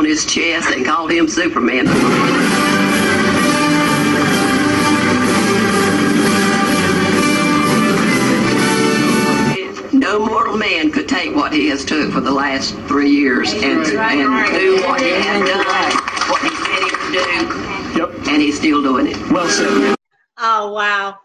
an S on his chest and called him Superman. No mortal man could take what he has took for the last three years and, and do what he has done, what he said he would do, Yep. and he's still doing it. Well said. Oh wow.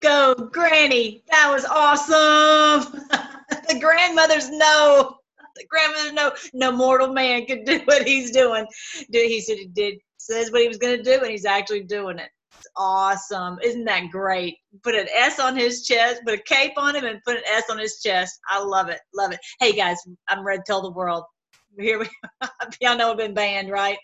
Go Granny. That was awesome. the grandmothers know. The grandmothers know no mortal man could do what he's doing. Do he said he did says what he was gonna do and he's actually doing it. It's awesome. Isn't that great? Put an S on his chest, put a cape on him and put an S on his chest. I love it. Love it. Hey guys, I'm Redpill the World. Here we y'all know I've been banned, right?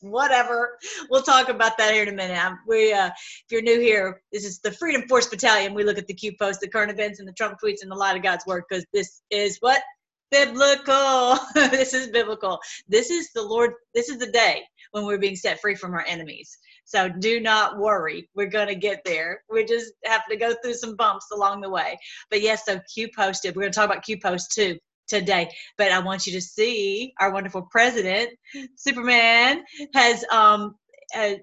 whatever. We'll talk about that here in a minute. We, uh, if you're new here, this is the Freedom Force Battalion. We look at the Q posts, the current events, and the Trump tweets, and the light of God's work because this is what biblical. this is biblical. This is the Lord. This is the day when we're being set free from our enemies. So do not worry. We're going to get there. We just have to go through some bumps along the way. But yes, so Q posted. We're going to talk about Q post too today. But I want you to see our wonderful president, Superman, has um, uh,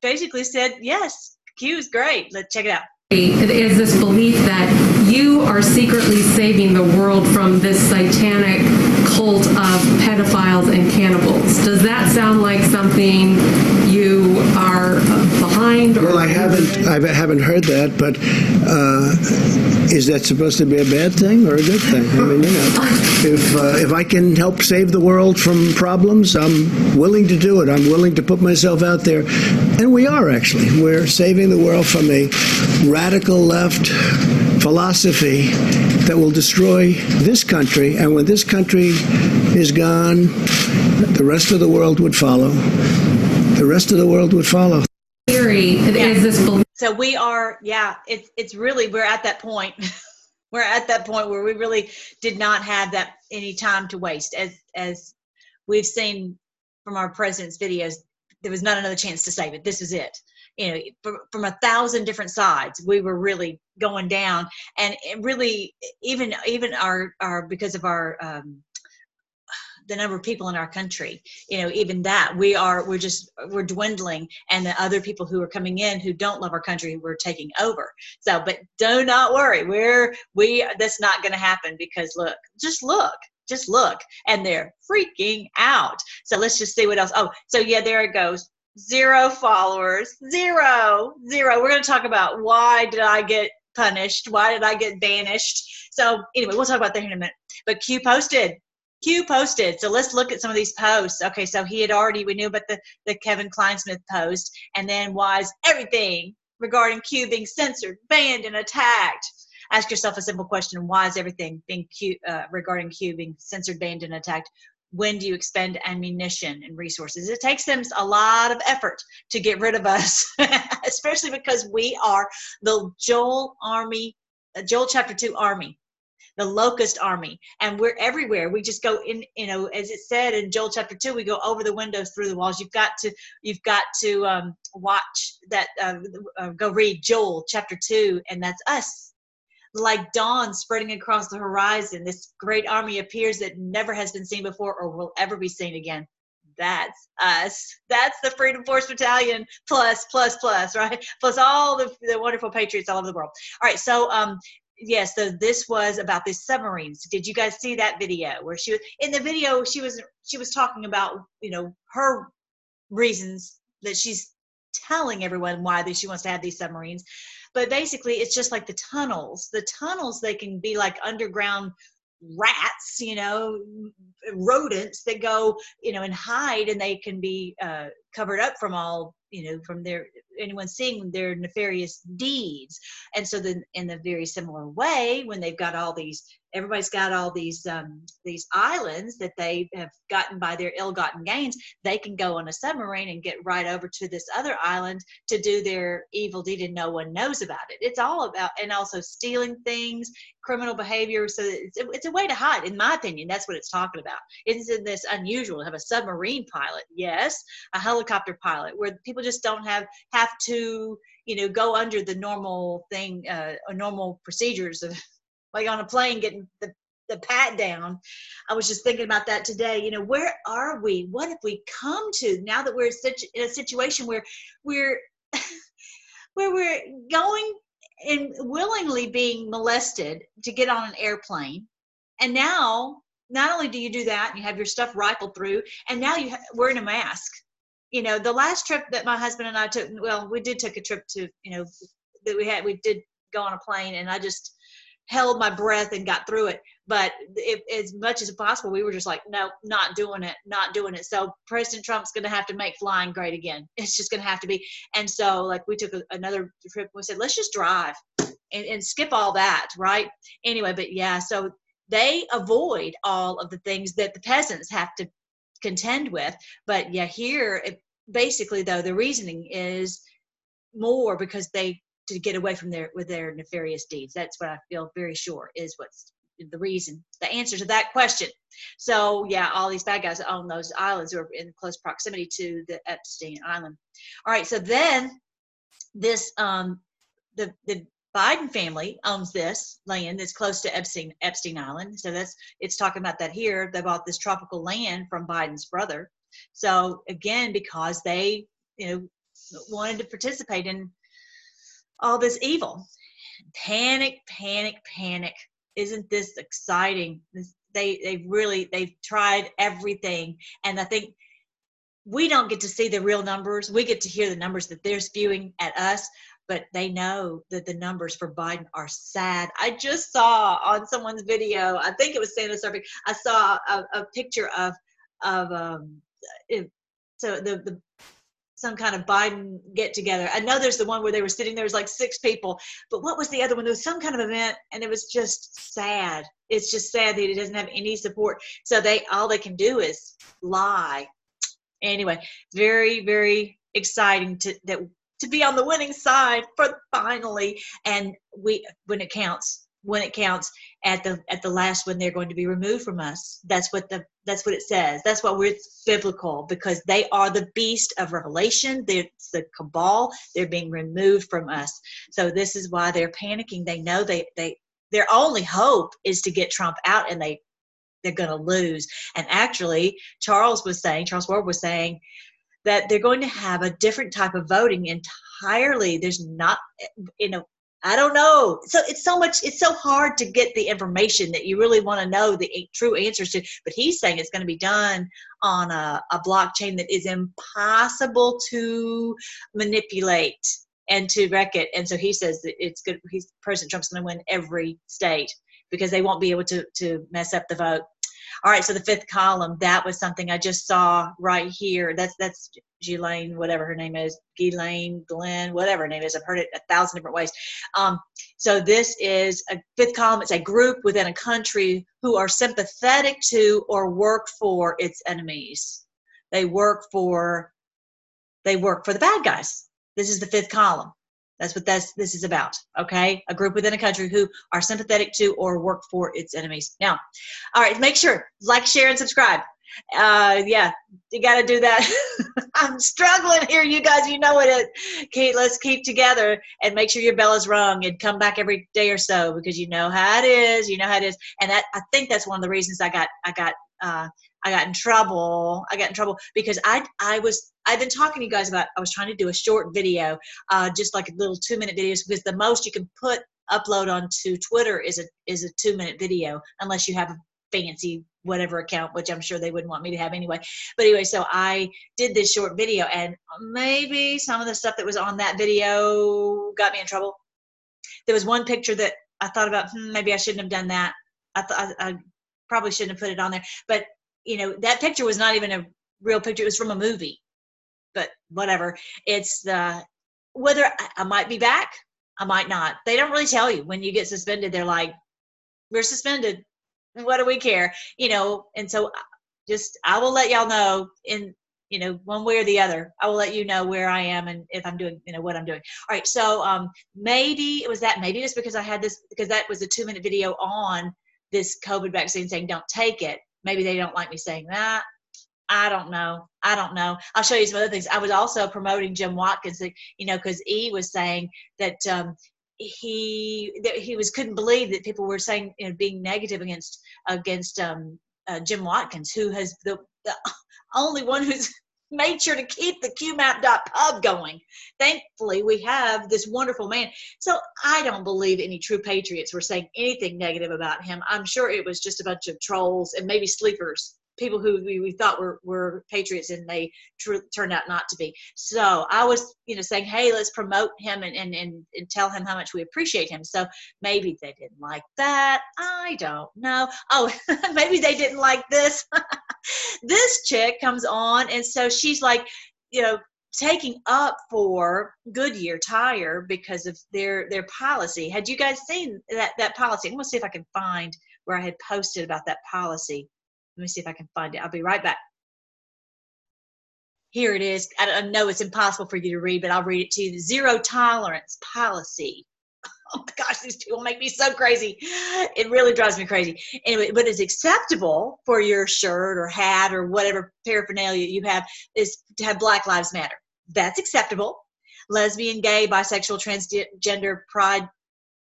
basically said, yes, Q is great. Let's check it out. It is this belief that you are secretly saving the world from this satanic cult of pedophiles and cannibals. Does that sound like something you are behind? Well, I haven't, I haven't heard that, but uh, is that supposed to be a bad thing or a good thing? I mean, you know, if uh, if I can help save the world from problems, I'm willing to do it. I'm willing to put myself out there, and we are actually. We're saving the world from a radical left philosophy that will destroy this country, and when this country is gone, the rest of the world would follow. The rest of the world would follow. Theory is this belief So we are, yeah, it's it's really we're at that point. we're at that point where we really did not have that any time to waste. As as we've seen from our president's videos, there was not another chance to save it. This is it. You know, from, a thousand different sides, we were really going down, and really even even our our because of our um, the number of people in our country you know even that we are we're just we're dwindling. And the other people who are coming in who don't love our country we're taking over. So but do not worry. We're we that's not going to happen because look just look just look. And they're freaking out. So let's just see what else. Oh so yeah there it goes zero followers zero zero we're going to talk about why did i get punished why did i get banished so anyway we'll talk about that in a minute but q posted Q posted. So let's look at some of these posts. Okay, so he had already, we knew about the, the Kevin Clinesmith post, and then was everything regarding Q being censored, banned, and attacked. Ask yourself a simple question why is everything being Q, uh, regarding Q being censored, banned, and attacked? When do you expend ammunition and resources? It takes them a lot of effort to get rid of us, especially because we are the Joel Army, uh, Joel Chapter 2 Army the locust army. And we're everywhere. We just go in you know as it said in joel chapter 2 we go over the windows through the walls. You've got to you've got to um, watch that uh, uh, go read joel chapter 2 and that's us like dawn spreading across the horizon this great army appears that never has been seen before or will ever be seen again that's us. That's the Freedom Force Battalion plus, plus, plus, right? Plus all the, the wonderful patriots all over the world. All right, so um, yes so this was about the submarines did you guys see that video where she was in the video she was she was talking about you know her reasons that she's telling everyone why that she wants to have these submarines but basically it's just like the tunnels. The tunnels they can be like underground rats you know rodents that go you know and hide and they can be uh, covered up from all you know from their anyone seeing their nefarious deeds. And so then in a very similar way when they've got all these everybody's got all these um, these islands that they have gotten by their ill-gotten gains they can go on a submarine and get right over to this other island to do their evil deed and no one knows about it. It's all about and also stealing things criminal behavior. So it's, it's a way to hide in my opinion that's what it's talking about. Isn't this unusual to have a submarine pilot yes a helicopter pilot where people just don't have have to you know go under the normal thing uh, normal procedures of like on a plane getting the, the pat down. I was just thinking about that today. You know, where are we? What have we come to now that we're such in a situation where we're where we're going and willingly being molested to get on an airplane, and now not only do you do that, and you have your stuff rifled through, and now you ha- wearing a mask. You know, the last trip that my husband and I took, well, we did take a trip to, you know, that we had, we did go on a plane, and I just held my breath and got through it. But if, as much as possible, we were just like, no, not doing it, not doing it. So President Trump's going to have to make flying great again. It's just going to have to be. And so, like, we took a, another trip. We said, let's just drive and, and skip all that, right? Anyway, but yeah, so they avoid all of the things that the peasants have to contend with. But yeah, here, it, basically, though, the reasoning is more because they to get away from their with their nefarious deeds. That's what I feel very sure is what's the reason, the answer to that question. So yeah, all these bad guys own those islands or in close proximity to the Epstein Island. All right, so then this um the the Biden family owns this land that's close to Epstein Epstein Island. So that's it's talking about that here. They bought this tropical land from Biden's brother. So again, because they you know wanted to participate in all this evil. Panic, panic, panic. Isn't this exciting? This, they they really they've tried everything, and I think we don't get to see the real numbers. We get to hear the numbers that they're spewing at us, but they know that the numbers for Biden are sad. I just saw on someone's video, I think it was Santa Surfing, I saw a, a picture of of um, it, so the the some kind of Biden get together. I know there's the one where they were sitting there was like six people, but what was the other one? There was some kind of event and it was just sad. It's just sad that he doesn't have any support. So they all they can do is lie. Anyway, very, very exciting to that to be on the winning side for finally and we when it counts when it counts at the at the last when they're going to be removed from us. That's what the that's what it says. That's why we're biblical because they are the beast of revelation. They're the cabal. They're being removed from us. So this is why they're panicking. They know they they their only hope is to get trump out and they they're going to lose. And actually charles was saying charles ward was saying that they're going to have a different type of voting entirely. There's not you know I don't know. So it's so much, it's so hard to get the information that you really want to know the true answers to. But he's saying it's going to be done on a, a blockchain that is impossible to manipulate and to wreck it. And so he says that it's good. He's President Trump's going to win every state because they won't be able to to mess up the vote. All right, so the fifth column, that was something I just saw right here. That's that's Ghislaine, whatever her name is, Ghislaine, Glenn, whatever her name is. I've heard it a thousand different ways. Um, so this is a fifth column. It's a group within a country who are sympathetic to or work for its enemies. They work for they work for the bad guys. This is the fifth column. That's what this this is about. Okay, a group within a country who are sympathetic to or work for its enemies. Now, all right, make sure like, share, and subscribe. Uh, yeah, you got to do that. I'm struggling here, you guys. You know it. Kate, let's keep together and make sure your bell is rung and come back every day or so because you know how it is. You know how it is, and that I think that's one of the reasons I got I got uh, I got in trouble. I got in trouble because I I was I've been talking to you guys about I was trying to do a short video, uh, just like a little two minute videos because the most you can put upload onto Twitter is a is a two minute video unless you have a fancy whatever account, which I'm sure they wouldn't want me to have anyway. But anyway, so I did this short video, and maybe some of the stuff that was on that video got me in trouble. There was one picture that I thought about, hmm, maybe I shouldn't have done that. I I, I probably shouldn't have put it on there, but you know that picture was not even a real picture it was from a movie but whatever. It's the whether I, might be back i might not. They don't really tell you when you get suspended. They're like we're suspended. What do we care? You know and so uh, just i will let y'all know in you know one way or the other. I will let you know where i am and if i'm doing you know what i'm doing. All right so um maybe it was that maybe just because i had this because that was a two minute video on this covid vaccine saying don't take it. Maybe they don't like me saying that. I don't know. I don't know. I'll show you some other things. I was also promoting Jim Watkins, you know, because E was saying that um, he that he was couldn't believe that people were saying you know being negative against against um, uh, Jim Watkins, who has the, the only one who's made sure to keep the qmap.pub going. Thankfully, we have this wonderful man. So I don't believe any true patriots were saying anything negative about him. I'm sure it was just a bunch of trolls and maybe sleepers people who we, we thought were, were patriots and they tr- turned out not to be. So I was, you know, saying, hey, let's promote him and, and, and, and tell him how much we appreciate him. So maybe they didn't like that. I don't know. Oh, maybe they didn't like this. this chick comes on and so she's like, you know, taking up for Goodyear tire because of their their policy. Had you guys seen that that policy? I'm gonna see if I can find where I had posted about that policy. Let me see if I can find it. I'll be right back. Here it is. I know it's impossible for you to read, but I'll read it to you. The zero tolerance policy. Oh my gosh, these people make me so crazy. It really drives me crazy. Anyway, what is acceptable for your shirt or hat or whatever paraphernalia you have is to have Black Lives Matter. That's acceptable. Lesbian, gay, bisexual, transgender, pride,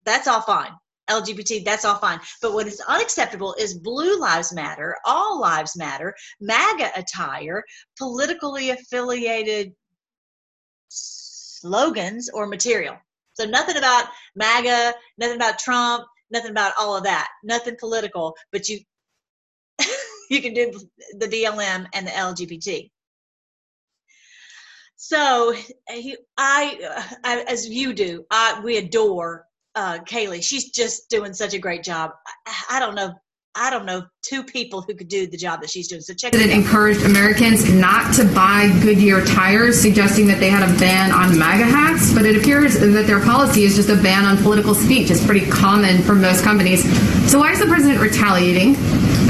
that's all fine. LGBT, that's all fine. But what is unacceptable is Blue Lives Matter, All Lives Matter, MAGA attire, politically affiliated slogans or material. So nothing about MAGA, nothing about Trump, nothing about all of that, nothing political, but you you can do the BLM and the LGBT. So I, I, as you do, I, we adore uh, Kayleigh. She's just doing such a great job. I, I don't know I don't know two people who could do the job that she's doing. So check it encouraged Americans not to buy Goodyear tires, suggesting that they had a ban on MAGA hats. But it appears that their policy is just a ban on political speech. It's pretty common for most companies. So why is the president retaliating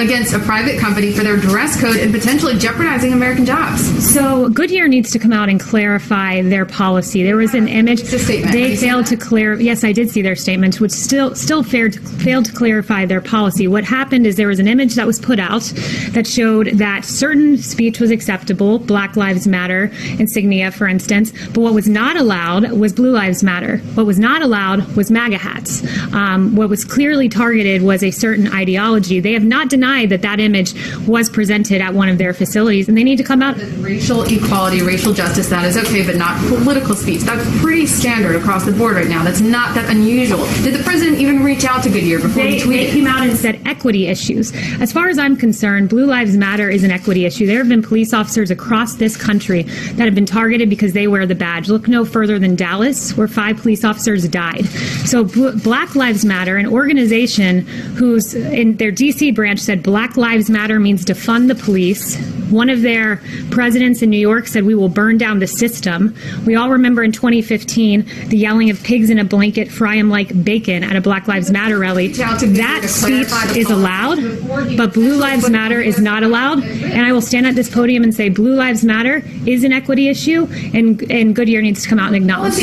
against a private company for their dress code and potentially jeopardizing American jobs? So Goodyear needs to come out and clarify their policy. There was an image they failed to clear. Yes, I did see their statement, which still still failed to, failed to clarify their policy. What happened? happened is there was an image that was put out that showed that certain speech was acceptable, Black Lives Matter insignia, for instance, but what was not allowed was Blue Lives Matter. What was not allowed was MAGA hats. Um, what was clearly targeted was a certain ideology. They have not denied that that image was presented at one of their facilities, and they need to come out. Racial equality, racial justice, that is okay, but not political speech. That's pretty standard across the board right now. That's not that unusual. Did the president even reach out to Goodyear before they, he tweeted? They came out and said equity issues. As far as I'm concerned, Blue Lives Matter is an equity issue. There have been police officers across this country that have been targeted because they wear the badge. Look no further than Dallas, where five police officers died. So Black Lives Matter, an organization whose in their DC branch said Black Lives Matter means defund the police. One of their presidents in New York said we will burn down the system. We all remember in 2015 the yelling of pigs in a blanket, fry them like bacon at a Black Lives Matter rally. That speech is allowed but Blue Lives Matter is not allowed. And I will stand at this podium and say Blue Lives Matter is an equity issue, and and Goodyear needs to come out and acknowledge.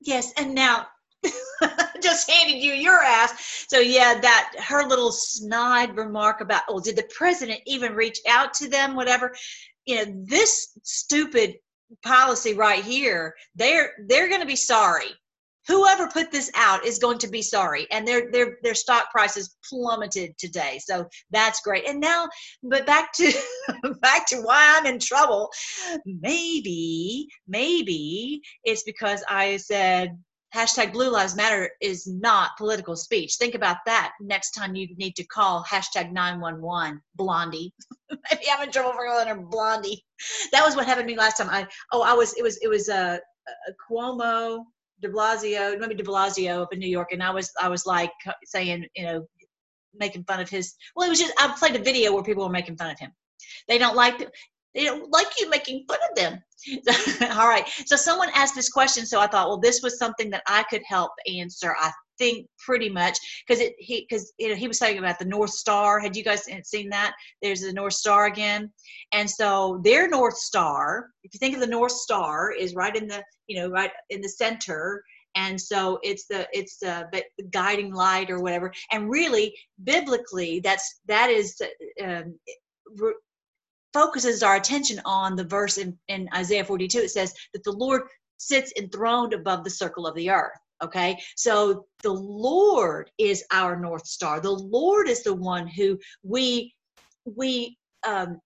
Yes, and now just handed you your ass. So yeah, that her little snide remark about, oh, did the president even reach out to them? Whatever. You know, this stupid policy right here, they're they're going to be sorry whoever put this out is going to be sorry and their their their stock prices plummeted today so that's great and now but back to back to why i'm in trouble maybe maybe it's because i said hashtag blue lives matter is not political speech think about that next time you need to call hashtag 911 blondie maybe i'm in trouble for calling her blondie that was what happened to me last time i oh i was it was it was a, a cuomo de Blasio, maybe de Blasio up in New York, and I was I was like saying, you know, making fun of his. Well, it was just I played a video where people were making fun of him. They don't like they don't like you making fun of them. All right. So someone asked this question, so I thought, well, this was something that I could help answer. I think pretty much because it he because you know he was talking about the North Star. Had you guys seen that? There's the North Star again, and so their North Star. If you think of the North Star, is right in the you know right in the center and so it's the it's the guiding light or whatever and really biblically that's that is um, focuses our attention on the verse in, in isaiah 42 it says that the lord sits enthroned above the circle of the earth Okay, so the Lord is our North Star. The Lord is the one who we we um,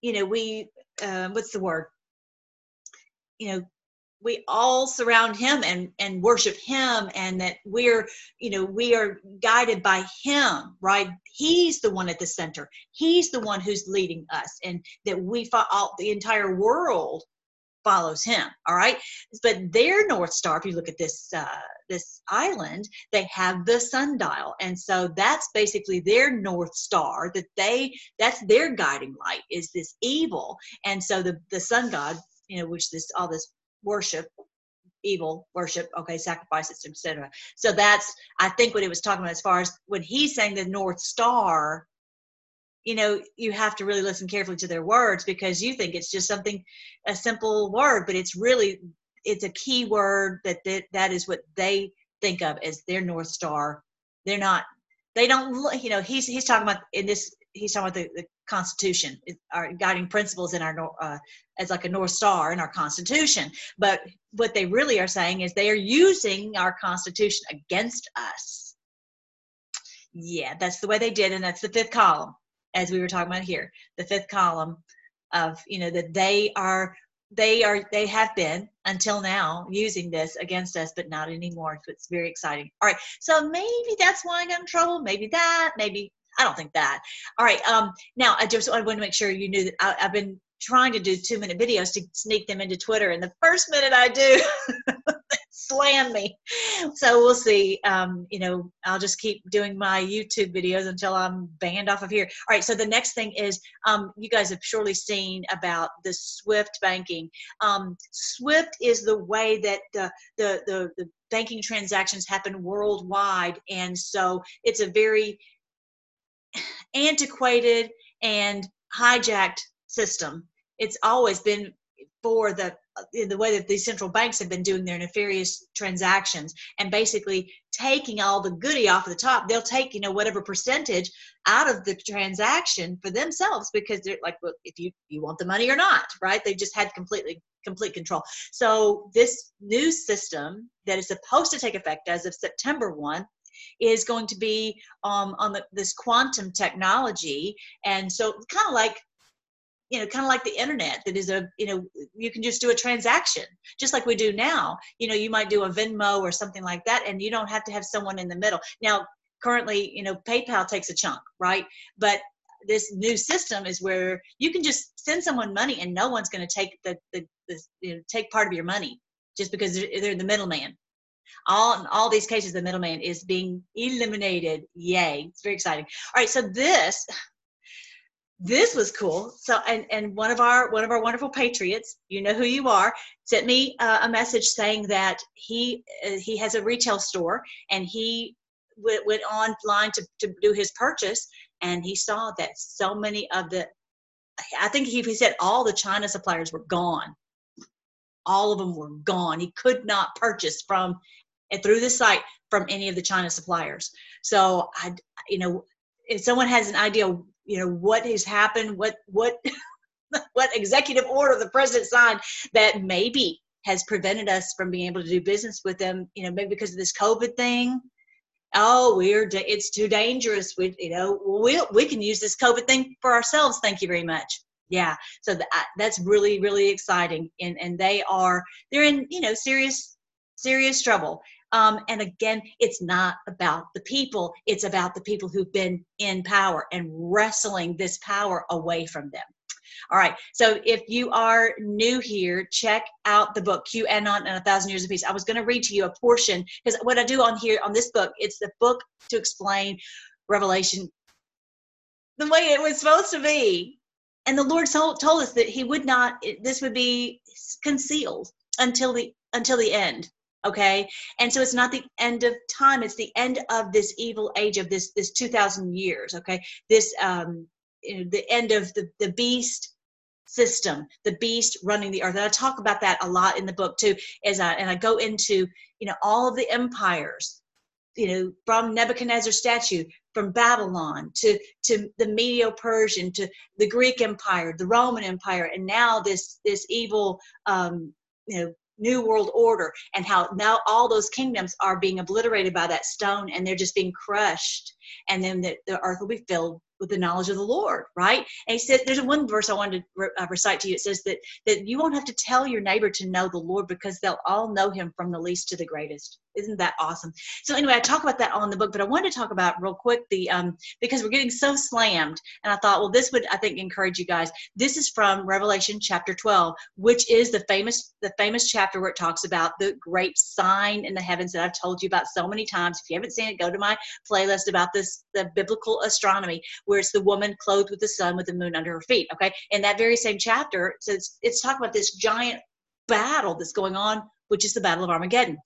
you know we um, what's the word? You know, we all surround him and and worship him and that we're you know we are guided by him right? He's the one at the center. He's the one who's leading us and that we follow the entire world follows him all right? But their north star if you look at this uh, this island they have the sundial. And so that's basically their north star that they that's their guiding light is this evil. And so the the sun god you know which this all this worship evil worship okay sacrifices etc so that's i think what he was talking about as far as when he's saying the north star you know you have to really listen carefully to their words because you think it's just something a simple word but it's really it's a key word that that, that is what they think of as their north star. They're not they don't you know he's he's talking about in this he's talking about the, the constitution our guiding principles in our uh, as like a north star in our constitution. But what they really are saying is they are using our constitution against us. Yeah that's the way they did and that's the fifth column as we were talking about here. The fifth column of you know that they are they are they have been until now using this against us but not anymore. So it's very exciting. All right so maybe that's why i got in trouble maybe that maybe I don't think that. All right. Um, now I just I want to make sure you knew that I, I've been trying to do two minute videos to sneak them into Twitter, and the first minute I do, slam me. So we'll see. Um, you know, I'll just keep doing my YouTube videos until I'm banned off of here. All right. So the next thing is, um, you guys have surely seen about the SWIFT banking. Um, SWIFT is the way that the the the, the banking transactions happen worldwide, and so it's a very antiquated and hijacked system. It's always been for the in the way that these central banks have been doing their nefarious transactions and basically taking all the goody off the top. They'll take you know whatever percentage out of the transaction for themselves because they're like well if you you want the money or not right? They just had completely complete control. So this new system that is supposed to take effect as of september 1 is going to be um, on the, this quantum technology. And so kind of like you know kind of like the internet that is a you know you can just do a transaction just like we do now. You know you might do a venmo or something like that and you don't have to have someone in the middle. Now currently you know paypal takes a chunk right? But this new system is where you can just send someone money and no one's going to take the, the, the you know, take part of your money just because they're, they're the middleman all all these cases the middleman is being eliminated. Yay. It's very exciting. All right so this this was cool. So and and one of our one of our wonderful patriots you know who you are sent me uh, a message saying that he uh, he has a retail store and he w- went online to, to do his purchase and he saw that so many of the i think he, he said all the china suppliers were gone all of them were gone. He could not purchase from and through the site from any of the China suppliers. So I, you know, if someone has an idea, you know, what has happened, what what what executive order the president signed that maybe has prevented us from being able to do business with them, you know, maybe because of this COVID thing. Oh, we're it's too dangerous. We, you know, we we can use this COVID thing for ourselves. Thank you very much yeah so that, that's really really exciting and and they are they're in you know serious serious trouble um, and again it's not about the people it's about the people who've been in power and wrestling this power away from them all right. So if you are new here, check out the book QAnon and a Thousand Years of Peace. I was going to read to you a portion because what I do on here on this book, it's the book to explain Revelation the way it was supposed to be and the lord told, us that he would not this would be concealed until the until the end okay? And so it's not the end of time it's the end of this evil age of this this 2000 years okay? This um you know, the end of the the beast system the beast running the earth. And i talk about that a lot in the book too as i and i go into you know all of the empires you know from nebuchadnezzar's statue from Babylon to, to the Medo-Persian to the Greek Empire, the Roman Empire, and now this this evil um, you know new world order and how now all those kingdoms are being obliterated by that stone and they're just being crushed and then the, the earth will be filled with the knowledge of the Lord, right? And he says, there's one verse I wanted to re- uh, recite to you. It says that that you won't have to tell your neighbor to know the Lord because they'll all know him from the least to the greatest. Isn't that awesome? So anyway, I talk about that on the book, but I wanted to talk about real quick the um because we're getting so slammed, and I thought, well, this would I think encourage you guys. This is from Revelation chapter 12, which is the famous the famous chapter where it talks about the great sign in the heavens that I've told you about so many times. If you haven't seen it, go to my playlist about this the biblical astronomy where it's the woman clothed with the sun with the moon under her feet. Okay, in that very same chapter, so it's, it's talking about this giant battle that's going on, which is the Battle of Armageddon.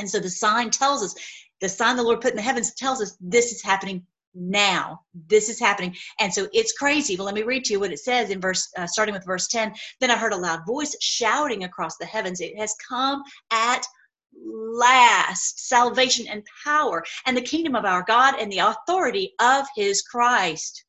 And so the sign tells us, the sign the Lord put in the heavens tells us this is happening now. This is happening. And so it's crazy. But let me read to you what it says in verse, uh, starting with verse 10. Then I heard a loud voice shouting across the heavens, It has come at last salvation and power and the kingdom of our God and the authority of his Christ.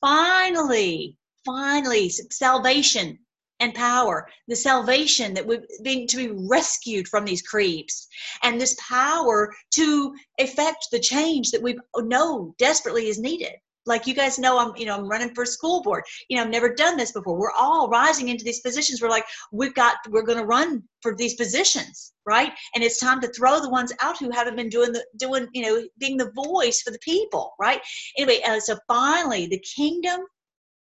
Finally, finally, salvation and power, the salvation that we've been to be rescued from these creeps, and this power to effect the change that we know desperately is needed. Like you guys know, I'm you know I'm running for school board. You know I've never done this before. We're all rising into these positions. We're like we've got we're going to run for these positions, right? And it's time to throw the ones out who haven't been doing the doing you know being the voice for the people, right? Anyway, uh, so finally the kingdom,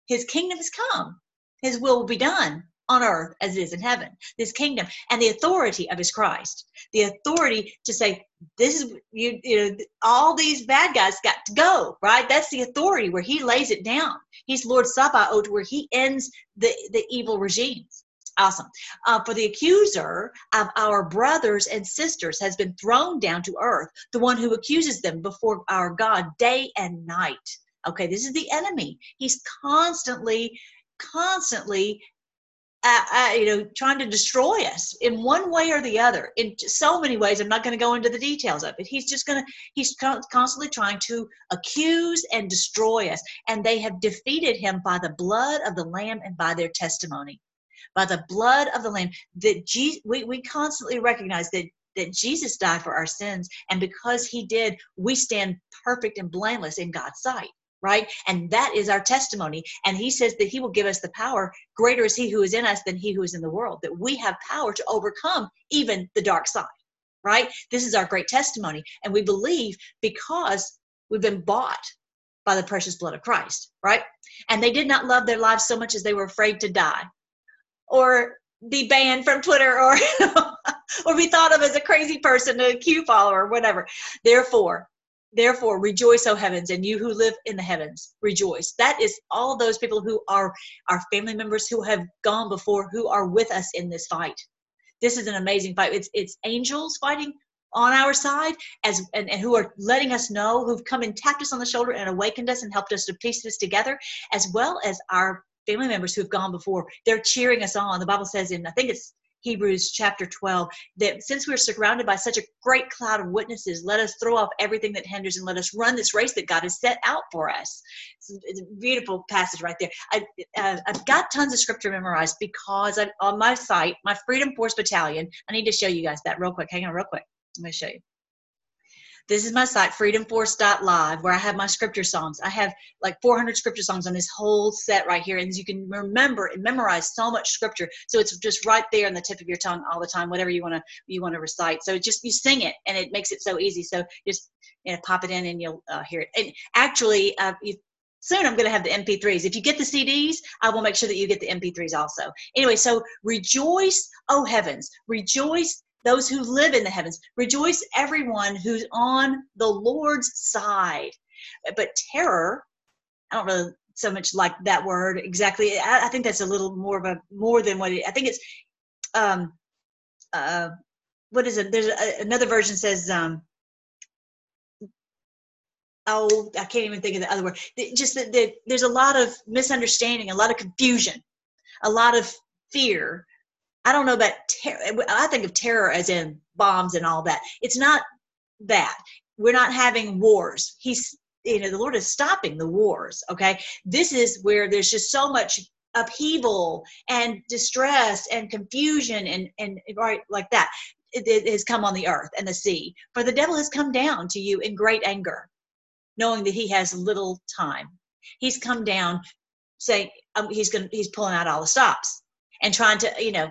His kingdom has come his will will be done on earth as it is in heaven. This kingdom and the authority of his Christ. The authority to say, this is you, you know, all these bad guys got to go, right? That's the authority where he lays it down. He's Lord Sabaoth, where he ends the, the evil regimes. Awesome. Uh, for the accuser of our brothers and sisters has been thrown down to earth, the one who accuses them before our God day and night. Okay, this is the enemy. He's constantly constantly uh, uh, you know trying to destroy us in one way or the other in so many ways. I'm not going to go into the details of it. He's just going to he's constantly trying to accuse and destroy us and they have defeated him by the blood of the lamb and by their testimony. By the blood of the lamb. That Jesus, we, we constantly recognize that that jesus died for our sins and because he did we stand perfect and blameless in god's sight right? And that is our testimony. And he says that he will give us the power. Greater is he who is in us than he who is in the world, that we have power to overcome even the dark side, right? This is our great testimony. And we believe because we've been bought by the precious blood of Christ, right? And they did not love their lives so much as they were afraid to die or be banned from Twitter or or be thought of as a crazy person, a Q follower, whatever. Therefore, Therefore, rejoice, O heavens, and you who live in the heavens, rejoice. That is all those people who are our family members who have gone before, who are with us in this fight. This is an amazing fight. It's it's angels fighting on our side as and, and who are letting us know, who've come and tapped us on the shoulder and awakened us and helped us to piece this together, as well as our family members who've gone before. They're cheering us on. The Bible says in I think it's Hebrews chapter 12, that since we're surrounded by such a great cloud of witnesses, let us throw off everything that hinders and let us run this race that God has set out for us. It's, a beautiful passage right there. I, uh, I've got tons of scripture memorized because I'm, on my site, my Freedom Force Battalion, I need to show you guys that real quick. Hang on, real quick. Let me show you. This is my site, freedomforce.live, where I have my scripture songs. I have like 400 scripture songs on this whole set right here. And you can remember and memorize so much scripture. So it's just right there on the tip of your tongue all the time, whatever you want to you want to recite. So just you sing it and it makes it so easy. So just you know, pop it in and you'll uh, hear it. And actually, uh, soon I'm going to have the MP3s. If you get the CDs, I will make sure that you get the MP3s also. Anyway, so rejoice, oh heavens, rejoice those who live in the heavens. Rejoice everyone who's on the Lord's side. But terror, I don't really so much like that word exactly. I, I think that's a little more of a more than what it, I think it's. Um, uh, what is it? There's a, another version says. Um, oh, I can't even think of the other word. Just that, that there's a lot of misunderstanding, a lot of confusion, a lot of fear I don't know about terror. I think of terror as in bombs and all that. It's not that. We're not having wars. He's, you know, the Lord is stopping the wars. Okay. This is where there's just so much upheaval and distress and confusion and and right like that it, it has come on the earth and the sea for the devil has come down to you in great anger knowing that he has little time he's come down saying um, he's going he's pulling out all the stops and trying to you know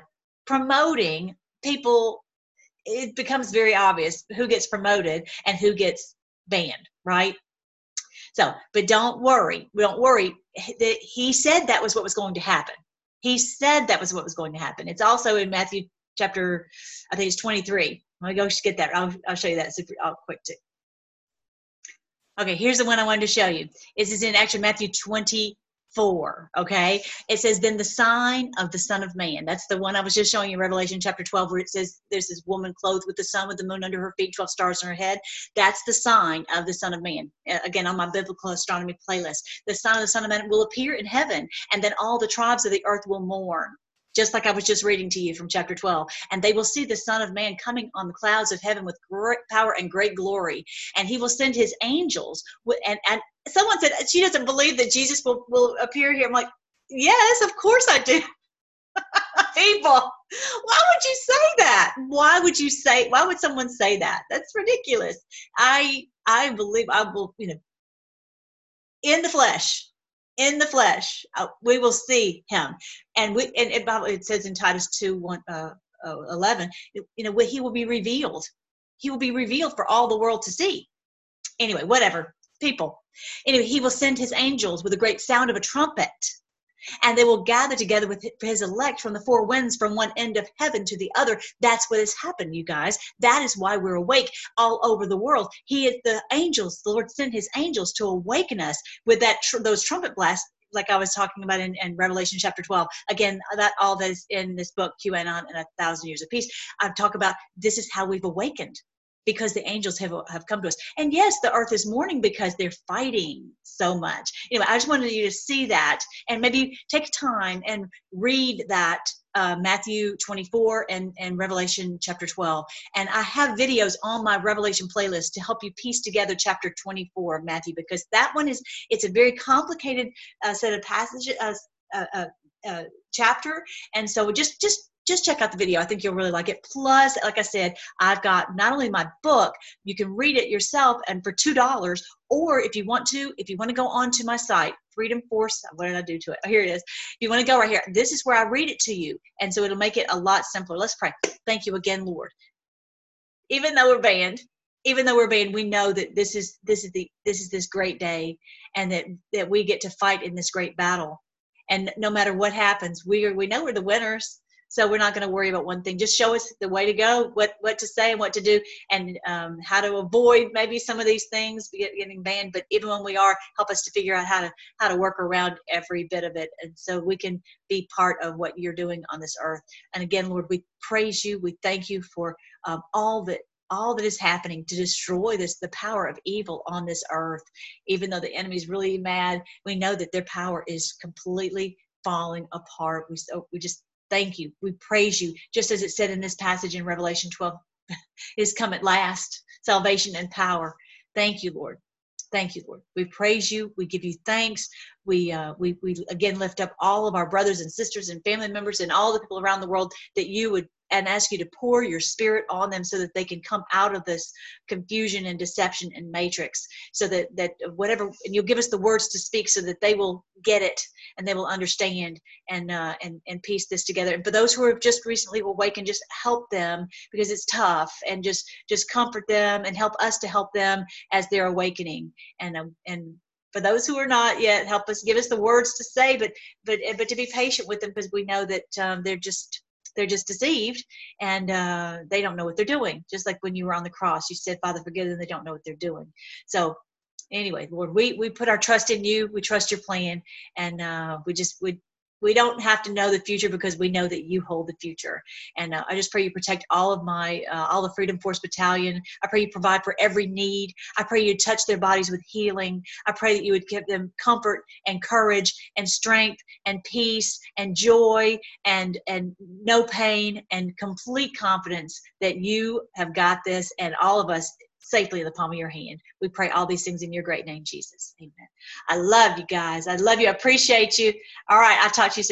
promoting people it becomes very obvious who gets promoted and who gets banned right so, but don't worry. Don't worry. He said that was what was going to happen. He said that was what was going to happen. It's also in Matthew chapter, I think it's 23. Let me go get that. I'll, I'll show you that super I'll quick too. Okay, here's the one I wanted to show you. This is in actually Matthew 20, 4 okay? It says then the sign of the son of man that's the one i was just showing you revelation chapter 12 where it says there's this woman clothed with the sun with the moon under her feet 12 stars on her head. That's the sign of the son of man. Again on my biblical astronomy playlist. The sign of the son of man will appear in heaven and then all the tribes of the earth will mourn just like I was just reading to you from chapter 12. And they will see the Son of Man coming on the clouds of heaven with great power and great glory. And he will send his angels. With, and, and someone said she doesn't believe that Jesus will, will appear here. I'm like, yes, of course I do. People, why would you say that? Why would you say? Why would someone say that? That's ridiculous. I I believe I will. You know, in the flesh, in the flesh, uh, we will see him. And we and it, it says in Titus 2 1, uh, uh, 11, you know, he will be revealed. He will be revealed for all the world to see. Anyway, whatever. People. Anyway, he will send his angels with a great sound of a trumpet and they will gather together with his elect from the four winds from one end of heaven to the other that's what has happened you guys that is why we're awake all over the world he is the angels the lord sent his angels to awaken us with that tr- those trumpet blasts like I was talking about in, in, Revelation chapter 12. Again, that all that is in this book, QAnon and a thousand years of peace. I talk about this is how we've awakened because the angels have, have come to us. And yes, the earth is mourning because they're fighting so much. Anyway, I just wanted you to see that and maybe take time and read that uh, Matthew 24 and, and Revelation chapter 12. And I have videos on my Revelation playlist to help you piece together chapter 24 of Matthew because that one is, it's a very complicated uh, set of passages, uh, uh, uh, uh chapter. And so just, just just check out the video. I think you'll really like it. Plus, like I said, I've got not only my book, you can read it yourself and for $2, or if you want to, if you want to go onto my site, Freedom Force, what did I do to it? Oh, here it is. If you want to go right here, this is where I read it to you. And so it'll make it a lot simpler. Let's pray. Thank you again, Lord. Even though we're banned, even though we're banned, we know that this is this is the this is this great day and that that we get to fight in this great battle. And no matter what happens, we are we know we're the winners so we're not going to worry about one thing. Just show us the way to go, what what to say and what to do, and um, how to avoid maybe some of these things getting banned. But even when we are, help us to figure out how to how to work around every bit of it, and so we can be part of what you're doing on this earth. And again, Lord, we praise you. We thank you for um, all that all that is happening to destroy this the power of evil on this earth even though the enemy is really mad we know that their power is completely falling apart we so we just thank you. We praise you. Just as it said in this passage in Revelation 12, is come at last, salvation and power. Thank you, Lord. Thank you, Lord. We praise you. We give you thanks. We, uh, we, we again lift up all of our brothers and sisters and family members and all the people around the world that you would and ask you to pour your spirit on them so that they can come out of this confusion and deception and matrix so that that whatever and you'll give us the words to speak so that they will get it and they will understand and uh, and and piece this together. And for those who have just recently awakened just help them because it's tough and just just comfort them and help us to help them as they're awakening. And um, and for those who are not yet help us give us the words to say but but but to be patient with them because we know that um, they're just they're just deceived and uh, they don't know what they're doing. Just like when you were on the cross, you said, Father, forgive them, they don't know what they're doing. So anyway, Lord, we, we put our trust in you. We trust your plan. And uh, we just, we, we don't have to know the future because we know that you hold the future. And uh, I just pray you protect all of my, uh, all the Freedom Force Battalion. I pray you provide for every need. I pray you touch their bodies with healing. I pray that you would give them comfort and courage and strength and peace and joy and and no pain and complete confidence that you have got this and all of us safely in the palm of your hand. We pray all these things in your great name, Jesus. Amen. I love you guys. I love you. I appreciate you. All right. I'll talk to you soon.